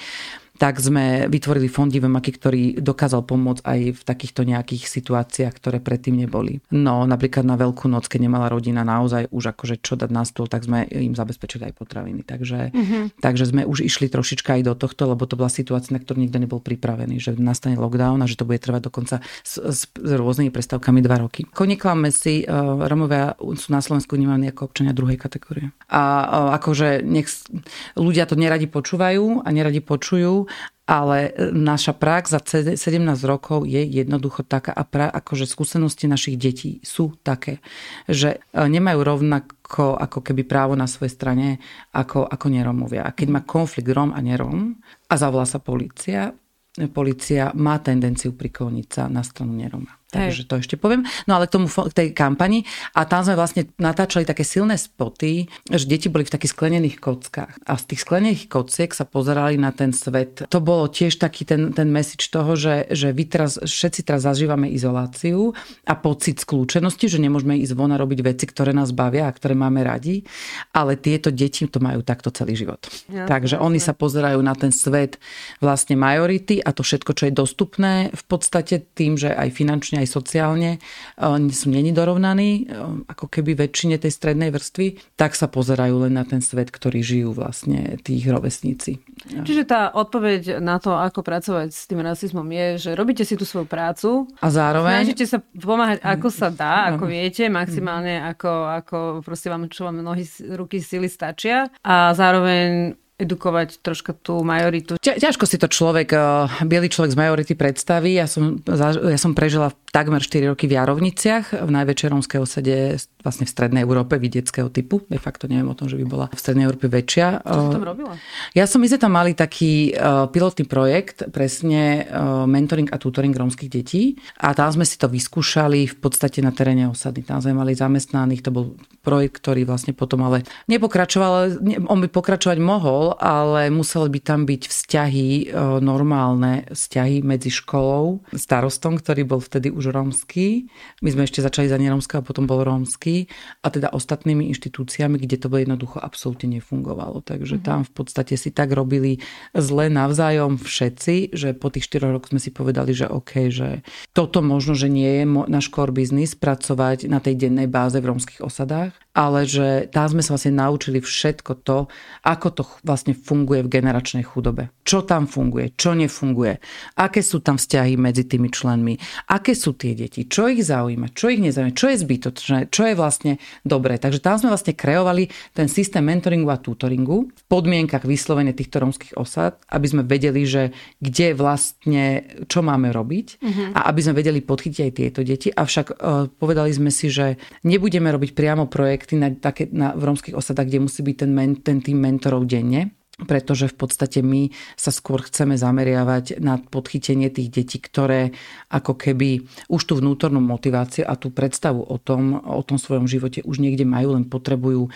tak sme vytvorili fond Divemaky, ktorý dokázal pomôcť aj v takýchto nejakých situáciách, ktoré predtým neboli. No napríklad na Veľkú noc, keď nemala rodina naozaj už akože čo dať na stôl, tak sme im zabezpečili aj potraviny. Takže, mm-hmm. takže sme už išli trošička aj do tohto, lebo to bola situácia, na ktorú nikto nebol pripravený, že nastane lockdown a že to bude trvať dokonca s, s, s rôznymi prestávkami dva roky. Koneklame si, uh, Romovia sú na Slovensku vnímaní ako občania druhej kategórie. A uh, akože nech ľudia to neradi počúvajú a neradi počujú, ale e, naša prax za 17 rokov je jednoducho taká a pra, akože skúsenosti našich detí sú také, že e, nemajú rovnako ako keby právo na svojej strane ako, ako neromovia. A keď má konflikt Rom a nerom a zavolá sa policia, policia má tendenciu prikloniť sa na stranu neroma. Takže to ešte poviem. No ale k tomu k tej kampani. A tam sme vlastne natáčali také silné spoty, že deti boli v takých sklenených kockách. A z tých sklenených kociek sa pozerali na ten svet. To bolo tiež taký ten, ten message toho, že, že vy teraz, všetci teraz zažívame izoláciu a pocit skľúčenosti, že nemôžeme ísť von a robiť veci, ktoré nás bavia a ktoré máme radi. Ale tieto deti to majú takto celý život. Ja, Takže oni sa pozerajú na ten svet vlastne majority a to všetko, čo je dostupné v podstate tým, že aj finančne finančne aj sociálne oni sú není dorovnaní, ako keby väčšine tej strednej vrstvy, tak sa pozerajú len na ten svet, ktorý žijú vlastne tých rovesníci. Čiže tá odpoveď na to, ako pracovať s tým rasizmom je, že robíte si tú svoju prácu a zároveň snažíte sa pomáhať ako sa dá, ako viete, maximálne ako, ako proste vám, čo vám nohy, ruky, sily stačia. A zároveň edukovať troška tú majoritu. Ťažko si to človek, eh, biely človek z majority predstaví. Ja som, ja som prežila takmer 4 roky v Jarovniciach, v najväčšej rómskej osade vlastne v strednej Európe vidieckého typu. De facto neviem o tom, že by bola v strednej Európe väčšia. Čo tam robila? Ja som, my sme tam mali taký uh, pilotný projekt, presne uh, mentoring a tutoring rómskych detí a tam sme si to vyskúšali v podstate na teréne osady. Tam sme mali zamestnaných, to bol projekt, ktorý vlastne potom ale nepokračoval, on by pokračovať mohol, ale museli by tam byť vzťahy, normálne vzťahy medzi školou, starostom, ktorý bol vtedy už rómsky. My sme ešte začali za neromského a potom bol rómsky školy a teda ostatnými inštitúciami, kde to jednoducho absolútne nefungovalo. Takže mm-hmm. tam v podstate si tak robili zle navzájom všetci, že po tých 4 rokoch sme si povedali, že OK, že toto možno, že nie je náš core business pracovať na tej dennej báze v rómskych osadách, ale že tam sme sa vlastne naučili všetko to, ako to vlastne funguje v generačnej chudobe. Čo tam funguje, čo nefunguje, aké sú tam vzťahy medzi tými členmi, aké sú tie deti, čo ich zaujíma, čo ich nezaujíma, čo je zbytočné, čo je vlastne dobré. Takže tam sme vlastne kreovali ten systém mentoringu a tutoringu v podmienkach vyslovene týchto romských osad, aby sme vedeli, že kde vlastne, čo máme robiť uh-huh. a aby sme vedeli podchytiť aj tieto deti. Avšak uh, povedali sme si, že nebudeme robiť priamo projekt projekty na, také, na, v romských osadách, kde musí byť ten, men, ten tým mentorov denne pretože v podstate my sa skôr chceme zameriavať na podchytenie tých detí, ktoré ako keby už tú vnútornú motiváciu a tú predstavu o tom, o tom svojom živote už niekde majú, len potrebujú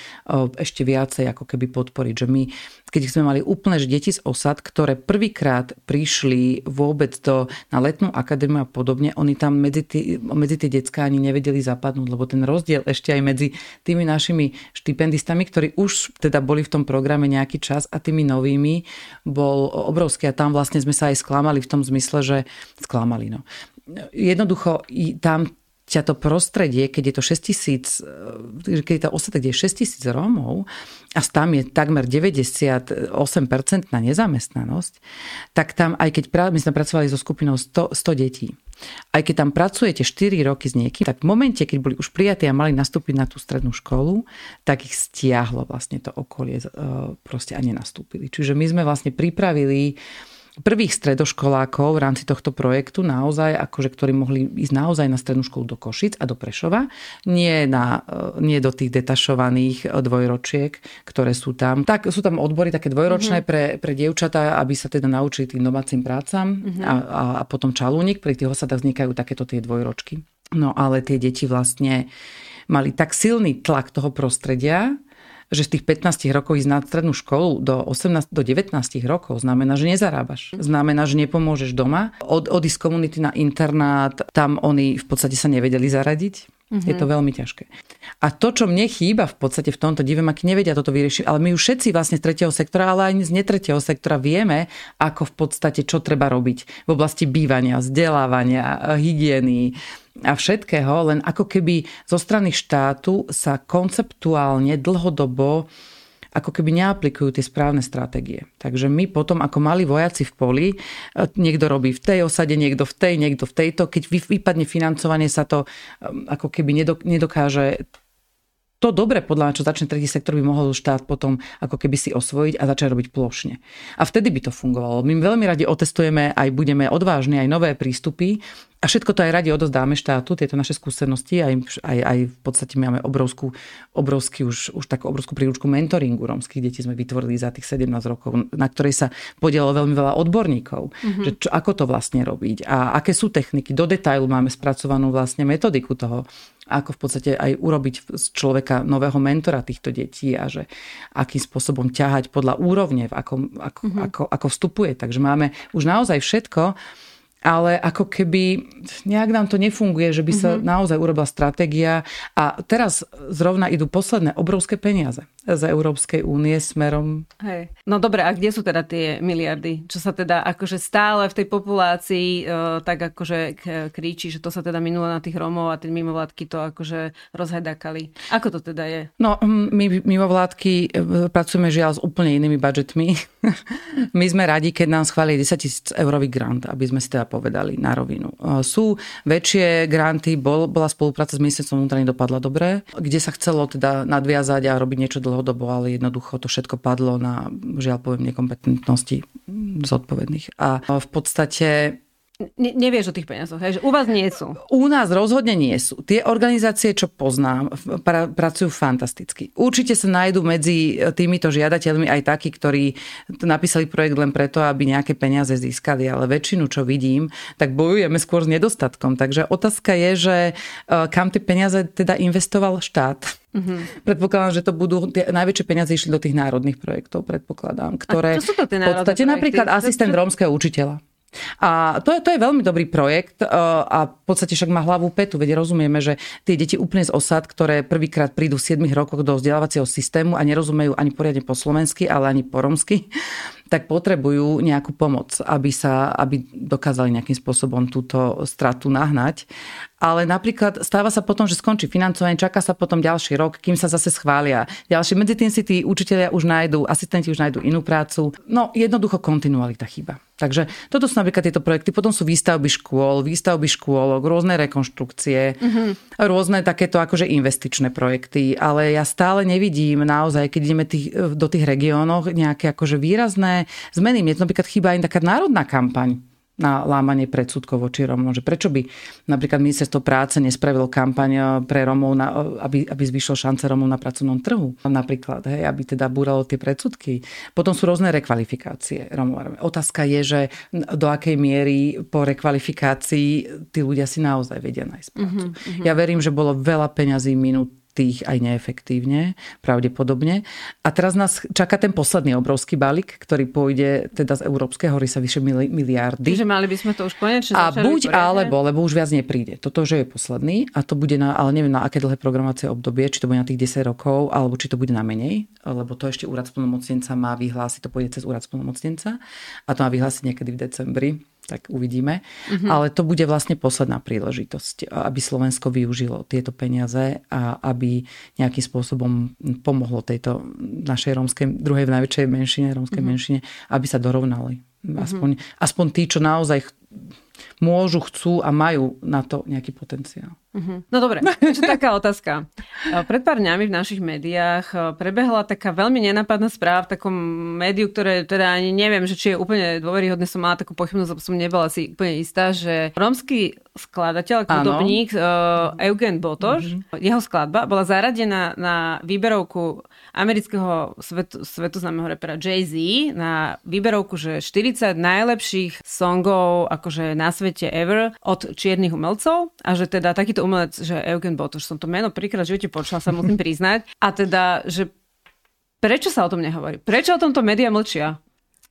ešte viacej ako keby podporiť. Že my keď sme mali úplne že deti z osad, ktoré prvýkrát prišli vôbec do, na letnú akadémiu a podobne, oni tam medzi, tí, medzi tie detská ani nevedeli zapadnúť, lebo ten rozdiel ešte aj medzi tými našimi štipendistami, ktorí už teda boli v tom programe nejaký čas a tými novými, bol obrovský a tam vlastne sme sa aj sklamali v tom zmysle, že sklamali, no. Jednoducho tam ťa to prostredie, keď je to 6 tisíc, e, keď je to osada, kde je 6 tisíc Rómov a tam je takmer 98% na nezamestnanosť, tak tam, aj keď my sme pracovali so skupinou 100, 100 detí, aj keď tam pracujete 4 roky s niekým, tak v momente, keď boli už prijatí a mali nastúpiť na tú strednú školu, tak ich stiahlo vlastne to okolie e, proste a nenastúpili. Čiže my sme vlastne pripravili prvých stredoškolákov v rámci tohto projektu naozaj, akože, ktorí mohli ísť naozaj na strednú školu do Košic a do Prešova, nie, na, e, nie do tých detašovaných dvojročiek, ktoré sú tam. Tak sú tam odbory také dvojročné mm-hmm. pre, pre dievčatá, aby sa teda naučili tým domácim prácam mm-hmm. a, a, a potom čalúnik. Pri tých osadách vznikajú takéto tie dvojročky. No ale tie deti vlastne mali tak silný tlak toho prostredia, že z tých 15 rokov ísť na strednú školu do 18, do 19 rokov znamená, že nezarábaš. Znamená, že nepomôžeš doma. Od, odísť z komunity na internát, tam oni v podstate sa nevedeli zaradiť. Mm-hmm. Je to veľmi ťažké. A to, čo mne chýba v podstate v tomto, divím, aký nevedia toto vyriešiť, ale my už všetci vlastne z tretieho sektora, ale aj z netretieho sektora vieme, ako v podstate, čo treba robiť v oblasti bývania, vzdelávania, hygieny, a všetkého, len ako keby zo strany štátu sa konceptuálne dlhodobo ako keby neaplikujú tie správne stratégie. Takže my potom ako mali vojaci v poli, e, niekto robí v tej osade, niekto v tej, niekto v tejto, keď vypadne financovanie sa to e, ako keby nedokáže to dobre, podľa mňa, čo začne tretí sektor, by mohol štát potom ako keby si osvojiť a začať robiť plošne. A vtedy by to fungovalo. My veľmi radi otestujeme, aj budeme odvážni, aj nové prístupy a všetko to aj radi odozdáme štátu, tieto naše skúsenosti. Aj, aj, aj v podstate máme obrovskú, obrovský už, už takú obrovskú príručku mentoringu rómskych detí sme vytvorili za tých 17 rokov, na ktorej sa podielalo veľmi veľa odborníkov. Mm-hmm. Že čo, ako to vlastne robiť a aké sú techniky. Do detailu máme spracovanú vlastne metodiku toho, ako v podstate aj urobiť z človeka nového mentora týchto detí a že akým spôsobom ťahať podľa úrovne, ako, ako, mm-hmm. ako, ako vstupuje. Takže máme už naozaj všetko ale ako keby nejak nám to nefunguje, že by sa mm-hmm. naozaj urobila stratégia a teraz zrovna idú posledné obrovské peniaze z Európskej únie smerom... Hej. No dobre, a kde sú teda tie miliardy? Čo sa teda akože stále v tej populácii e, tak akože kríči, že to sa teda minulo na tých Rómov a tie mimovládky to akože rozhedakali. Ako to teda je? No my mimovládky e, pracujeme žiaľ s úplne inými budžetmi. my sme radi, keď nám schválili 10 tisíc eurový grant, aby sme si teda povedali na rovinu. E, sú väčšie granty, bol, bola spolupráca s ministerstvom vnútra dopadla dobre, kde sa chcelo teda nadviazať a robiť niečo dlhodobo, ale jednoducho to všetko padlo na, žiaľ poviem, nekompetentnosti zodpovedných. A v podstate Ne, nevieš o tých peniazoch, hej? že u vás nie sú. U nás rozhodne nie sú. Tie organizácie, čo poznám, pra, pracujú fantasticky. Určite sa nájdú medzi týmito žiadateľmi aj takí, ktorí napísali projekt len preto, aby nejaké peniaze získali, ale väčšinu, čo vidím, tak bojujeme skôr s nedostatkom. Takže otázka je, že e, kam tie peniaze teda investoval štát. Mm-hmm. Predpokladám, že to budú, tie najväčšie peniaze išli do tých národných projektov, predpokladám, ktoré... A čo sú to tie v podstate napríklad asistent rómskeho učiteľa A to je, to je veľmi dobrý projekt a v podstate však má hlavu petu, veď rozumieme, že tie deti úplne z osad, ktoré prvýkrát prídu v 7 rokoch do vzdelávacieho systému a nerozumejú ani poriadne po slovensky, ale ani po romsky, tak potrebujú nejakú pomoc, aby, sa, aby dokázali nejakým spôsobom túto stratu nahnať. Ale napríklad stáva sa potom, že skončí financovanie, čaká sa potom ďalší rok, kým sa zase schvália. Ďalší, medzi tým si tí učiteľia už nájdú, asistenti už nájdú inú prácu. No jednoducho kontinualita chyba. Takže toto sú napríklad tieto projekty. Potom sú výstavby škôl, výstavby škôlok, rôzne rekonštrukcie, mm-hmm. rôzne takéto akože investičné projekty. Ale ja stále nevidím naozaj, keď ideme tých, do tých regiónoch, nejaké akože výrazné zmeny. Mne to napríklad chýba aj taká národná kampaň na lámanie predsudkov voči Romom. Že prečo by napríklad ministerstvo práce nespravilo kampaň eh, pre Romov, na, eh, aby, aby zvyšilo šance Romov na pracovnom trhu. Napríklad, hej, aby teda búralo tie predsudky. Potom sú rôzne rekvalifikácie Romov. Otázka je, že do akej miery po rekvalifikácii tí ľudia si naozaj vedia nájsť prácu. Mm-hmm. Ja verím, že bolo veľa peňazí minút tých aj neefektívne, pravdepodobne. A teraz nás čaká ten posledný obrovský balík, ktorý pôjde teda z európskeho hory sa vyše miliardy. Čiže mali by sme to už konečne A buď poriadne? alebo, lebo už viac nepríde. Toto, že je posledný a to bude na, ale neviem na aké dlhé programovacie obdobie, či to bude na tých 10 rokov, alebo či to bude na menej, lebo to ešte úrad splnomocnenca má vyhlásiť, to pôjde cez úrad splnomocnenca a to má vyhlásiť niekedy v decembri tak uvidíme. Mm-hmm. Ale to bude vlastne posledná príležitosť, aby Slovensko využilo tieto peniaze a aby nejakým spôsobom pomohlo tejto našej rómskej, druhej najväčšej menšine, rómskej mm-hmm. menšine, aby sa dorovnali. Aspoň, mm-hmm. aspoň tí, čo naozaj môžu, chcú a majú na to nejaký potenciál. Uh-huh. No dobre, čo taká otázka. Pred pár dňami v našich médiách eh, prebehla taká veľmi nenápadná správa v takom médiu, ktoré teda ani neviem, že či je úplne dôveryhodné, som mala takú pochybnosť, lebo som nebola si úplne istá, že rómsky skladateľ, hudobník uh, Eugen Botoš, uh-huh. jeho skladba bola zaradená na výberovku amerického svetu, svetu známeho repera Jay-Z na výberovku, že 40 najlepších songov akože na svete ever od čiernych umelcov a že teda takýto umelec, že Eugen Botoš, som to meno prvýkrát v živote počula, sa musím priznať. A teda, že prečo sa o tom nehovorí? Prečo o tomto média mlčia?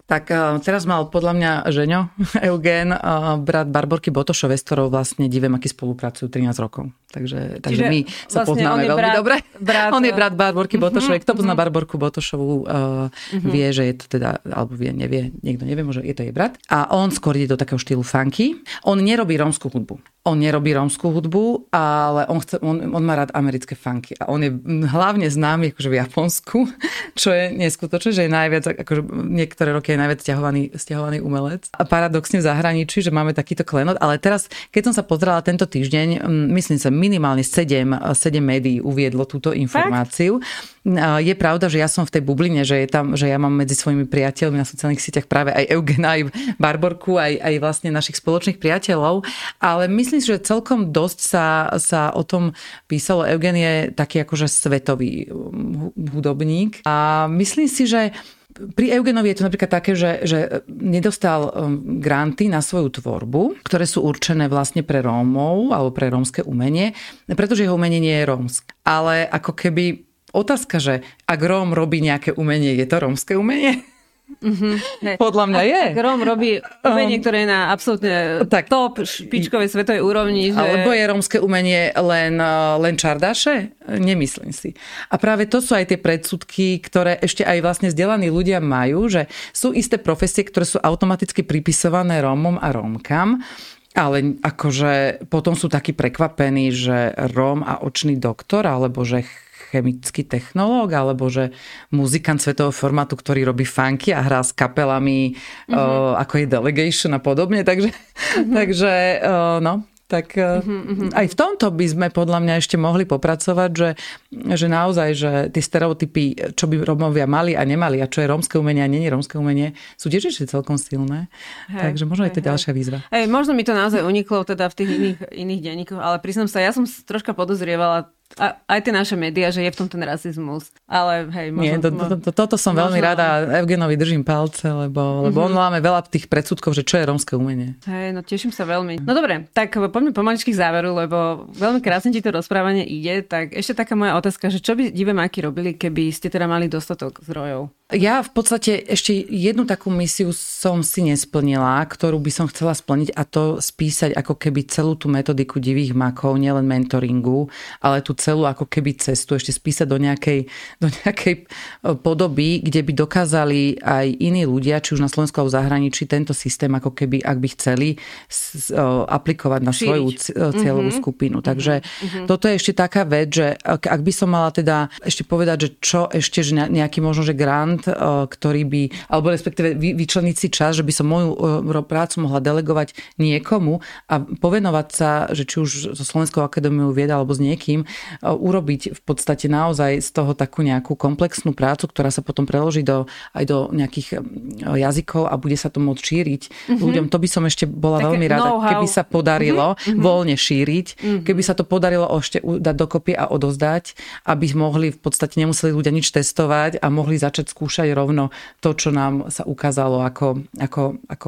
Tak uh, teraz mal podľa mňa Žeňo, Eugen, uh, brat Barborky Botošovej, s ktorou vlastne divem, aký spolupracujú 13 rokov. Takže, takže my sa vlastne poznáme veľmi brat, dobre. Brat, on je brat Barborky uh-huh, Botošovej. Kto pozná uh-huh. Barborku Botošovú, uh, uh-huh. vie, že je to teda, alebo vie, nevie, niekto nevie, možno je to jej brat. A on skôr ide do takého štýlu funky. On nerobí rómskú hudbu. On nerobí rómskú hudbu, ale on, chce, on, on má rád americké funky. A on je hlavne známy akože v Japonsku, čo je neskutočné, že je najviac, akože niektoré roky najviac stiahovaný, stiahovaný umelec. A paradoxne v zahraničí, že máme takýto klenot. Ale teraz, keď som sa pozrela tento týždeň, myslím sa, minimálne 7, 7 médií uviedlo túto informáciu. Fakt? Je pravda, že ja som v tej bubline, že, je tam, že ja mám medzi svojimi priateľmi na sociálnych sieťach práve aj Eugena, aj Barborku, aj, aj vlastne našich spoločných priateľov, ale myslím si, že celkom dosť sa, sa o tom písalo. Eugen je taký akože svetový um, hudobník a myslím si, že pri Eugenovi je to napríklad také, že, že nedostal um, granty na svoju tvorbu, ktoré sú určené vlastne pre Rómov alebo pre rómske umenie, pretože jeho umenie nie je rómske. Ale ako keby otázka, že ak Róm robí nejaké umenie, je to rómske umenie? Mm-hmm. Podľa mňa je. Tak Róm robí umenie, um, ktoré je na absolútne tak, top špičkovej svetovej úrovni. Že... Alebo je rómske umenie len, uh, len čardaše? Nemyslím si. A práve to sú aj tie predsudky, ktoré ešte aj vlastne vzdelaní ľudia majú, že sú isté profesie, ktoré sú automaticky pripisované Rómom a Rómkam. Ale akože potom sú takí prekvapení, že Róm a očný doktor, alebo že chemický technológ, alebo že muzikant svetového formátu, ktorý robí funky a hrá s kapelami, mm-hmm. uh, ako je Delegation a podobne. Takže, mm-hmm. takže uh, no, tak uh-huh, aj v tomto by sme podľa mňa ešte mohli popracovať, že, že naozaj, že tie stereotypy, čo by Romovia mali a nemali a čo je rómske umenie a je rómske umenie, sú tiež ešte celkom silné. Hej, Takže možno hej, je to hej. ďalšia výzva. Hej, možno mi to naozaj uniklo teda v tých iných, iných denníkoch, ale priznám sa, ja som troška podozrievala a aj tie naše médiá, že je v tom ten rasizmus. Ale hej, možno... Nie, to, to, to, toto som možno... veľmi rada. Evgenovi držím palce, lebo, lebo mm-hmm. on máme veľa tých predsudkov, že čo je rómske umenie. Hej, no teším sa veľmi. No dobre, tak poďme pomaličky k záveru, lebo veľmi krásne ti to rozprávanie ide. Tak ešte taká moja otázka, že čo by Dive Máky robili, keby ste teda mali dostatok zdrojov? Ja v podstate ešte jednu takú misiu som si nesplnila, ktorú by som chcela splniť a to spísať ako keby celú tú metodiku divých makov, nielen mentoringu, ale tú celú ako keby cestu ešte spísať do nejakej, do nejakej e, podoby, kde by dokázali aj iní ľudia, či už na Slovensku alebo v zahraničí, tento systém ako keby, ak by chceli, aplikovať na svoju cieľovú mm-hmm. skupinu. Takže mm-hmm. toto je ešte taká vec, že ak by som mala teda ešte povedať, že čo ešte, že nejaký možno, že grant, ktorý by, alebo respektíve vyčleniť si čas, že by som moju prácu mohla delegovať niekomu a povenovať sa, že či už so Slovenskou akadémiou vieda alebo s niekým, urobiť v podstate naozaj z toho takú nejakú komplexnú prácu, ktorá sa potom preloží do, aj do nejakých jazykov a bude sa to môcť šíriť mm-hmm. ľuďom. To by som ešte bola Také veľmi rada, keby sa podarilo mm-hmm. voľne šíriť, mm-hmm. keby sa to podarilo ešte dať dokopy a odozdať, aby mohli v podstate nemuseli ľudia nič testovať a mohli začať skúšať rovno to, čo nám sa ukázalo ako, ako, ako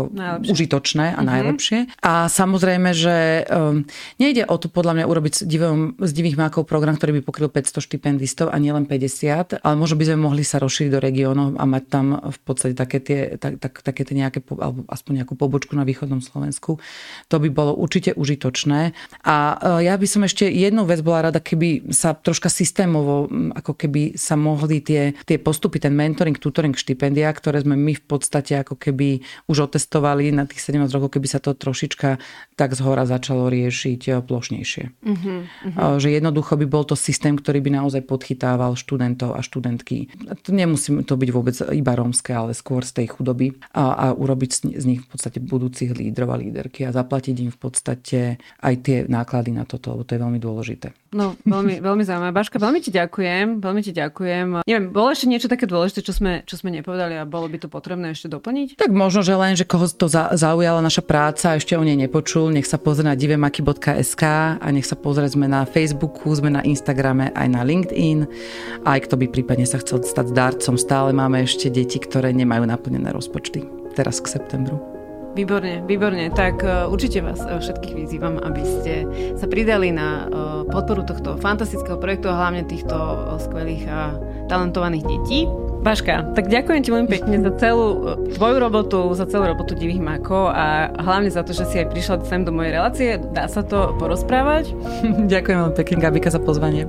užitočné a mm-hmm. najlepšie. A samozrejme, že um, nejde o to podľa mňa urobiť z, divom, z divých mákov program, ktorý by pokryl 500 štipendistov a nielen 50, ale možno by sme mohli sa rozšíriť do regiónov a mať tam v podstate také tie, tak, tak, také tie nejaké, alebo aspoň nejakú pobočku na východnom Slovensku. To by bolo určite užitočné. A uh, ja by som ešte jednu vec bola rada, keby sa troška systémovo ako keby sa mohli tie, tie postupy, ten mentoring, tutoring, štipendia, ktoré sme my v podstate ako keby už otestovali na tých 17 rokov, keby sa to trošička tak zhora začalo riešiť eh, plošnejšie. Uh-huh, uh-huh. Že jednoducho by bol to systém, ktorý by naozaj podchytával študentov a študentky. To nemusí to byť vôbec iba rómske, ale skôr z tej chudoby a, a urobiť z nich v podstate budúcich lídrov a líderky a zaplatiť im v podstate aj tie náklady na toto, lebo to je veľmi dôležité. No, veľmi, veľmi zaujímavé. Baška, veľmi ti ďakujem, veľmi ti ďakujem. Neviem, bolo ešte niečo také dôležité, čo sme, čo sme nepovedali a bolo by to potrebné ešte doplniť? Tak možno, že len, že koho to zaujala naša práca a ešte o nej nepočul, nech sa pozrie na divemaky.sk a nech sa pozrie sme na Facebooku, sme na Instagrame aj na LinkedIn. Aj kto by prípadne sa chcel stať darcom, stále máme ešte deti, ktoré nemajú naplnené rozpočty. Teraz k septembru. Výborne, výborne. Tak uh, určite vás uh, všetkých vyzývam, aby ste sa pridali na uh, podporu tohto fantastického projektu a hlavne týchto skvelých a talentovaných detí. Baška, tak ďakujem ti veľmi pekne za celú tvoju robotu, za celú robotu Divých mákov a hlavne za to, že si aj prišla sem do mojej relácie. Dá sa to porozprávať? ďakujem veľmi pekne, Gabika, za pozvanie.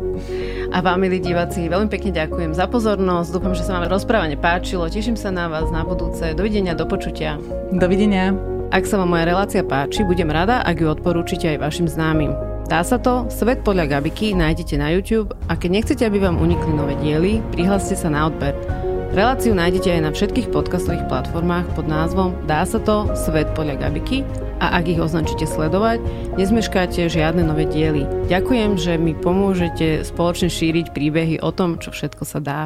A vám, milí diváci, veľmi pekne ďakujem za pozornosť. Dúfam, že sa vám rozprávanie páčilo. Teším sa na vás na budúce. Dovidenia, do počutia. Dovidenia. Ak sa vám moja relácia páči, budem rada, ak ju odporúčite aj vašim známym. Dá sa to? Svet podľa Gabiky nájdete na YouTube a keď nechcete, aby vám unikli nové diely, prihláste sa na odber. Reláciu nájdete aj na všetkých podcastových platformách pod názvom Dá sa to? Svet podľa Gabiky a ak ich označíte sledovať, nezmeškáte žiadne nové diely. Ďakujem, že mi pomôžete spoločne šíriť príbehy o tom, čo všetko sa dá.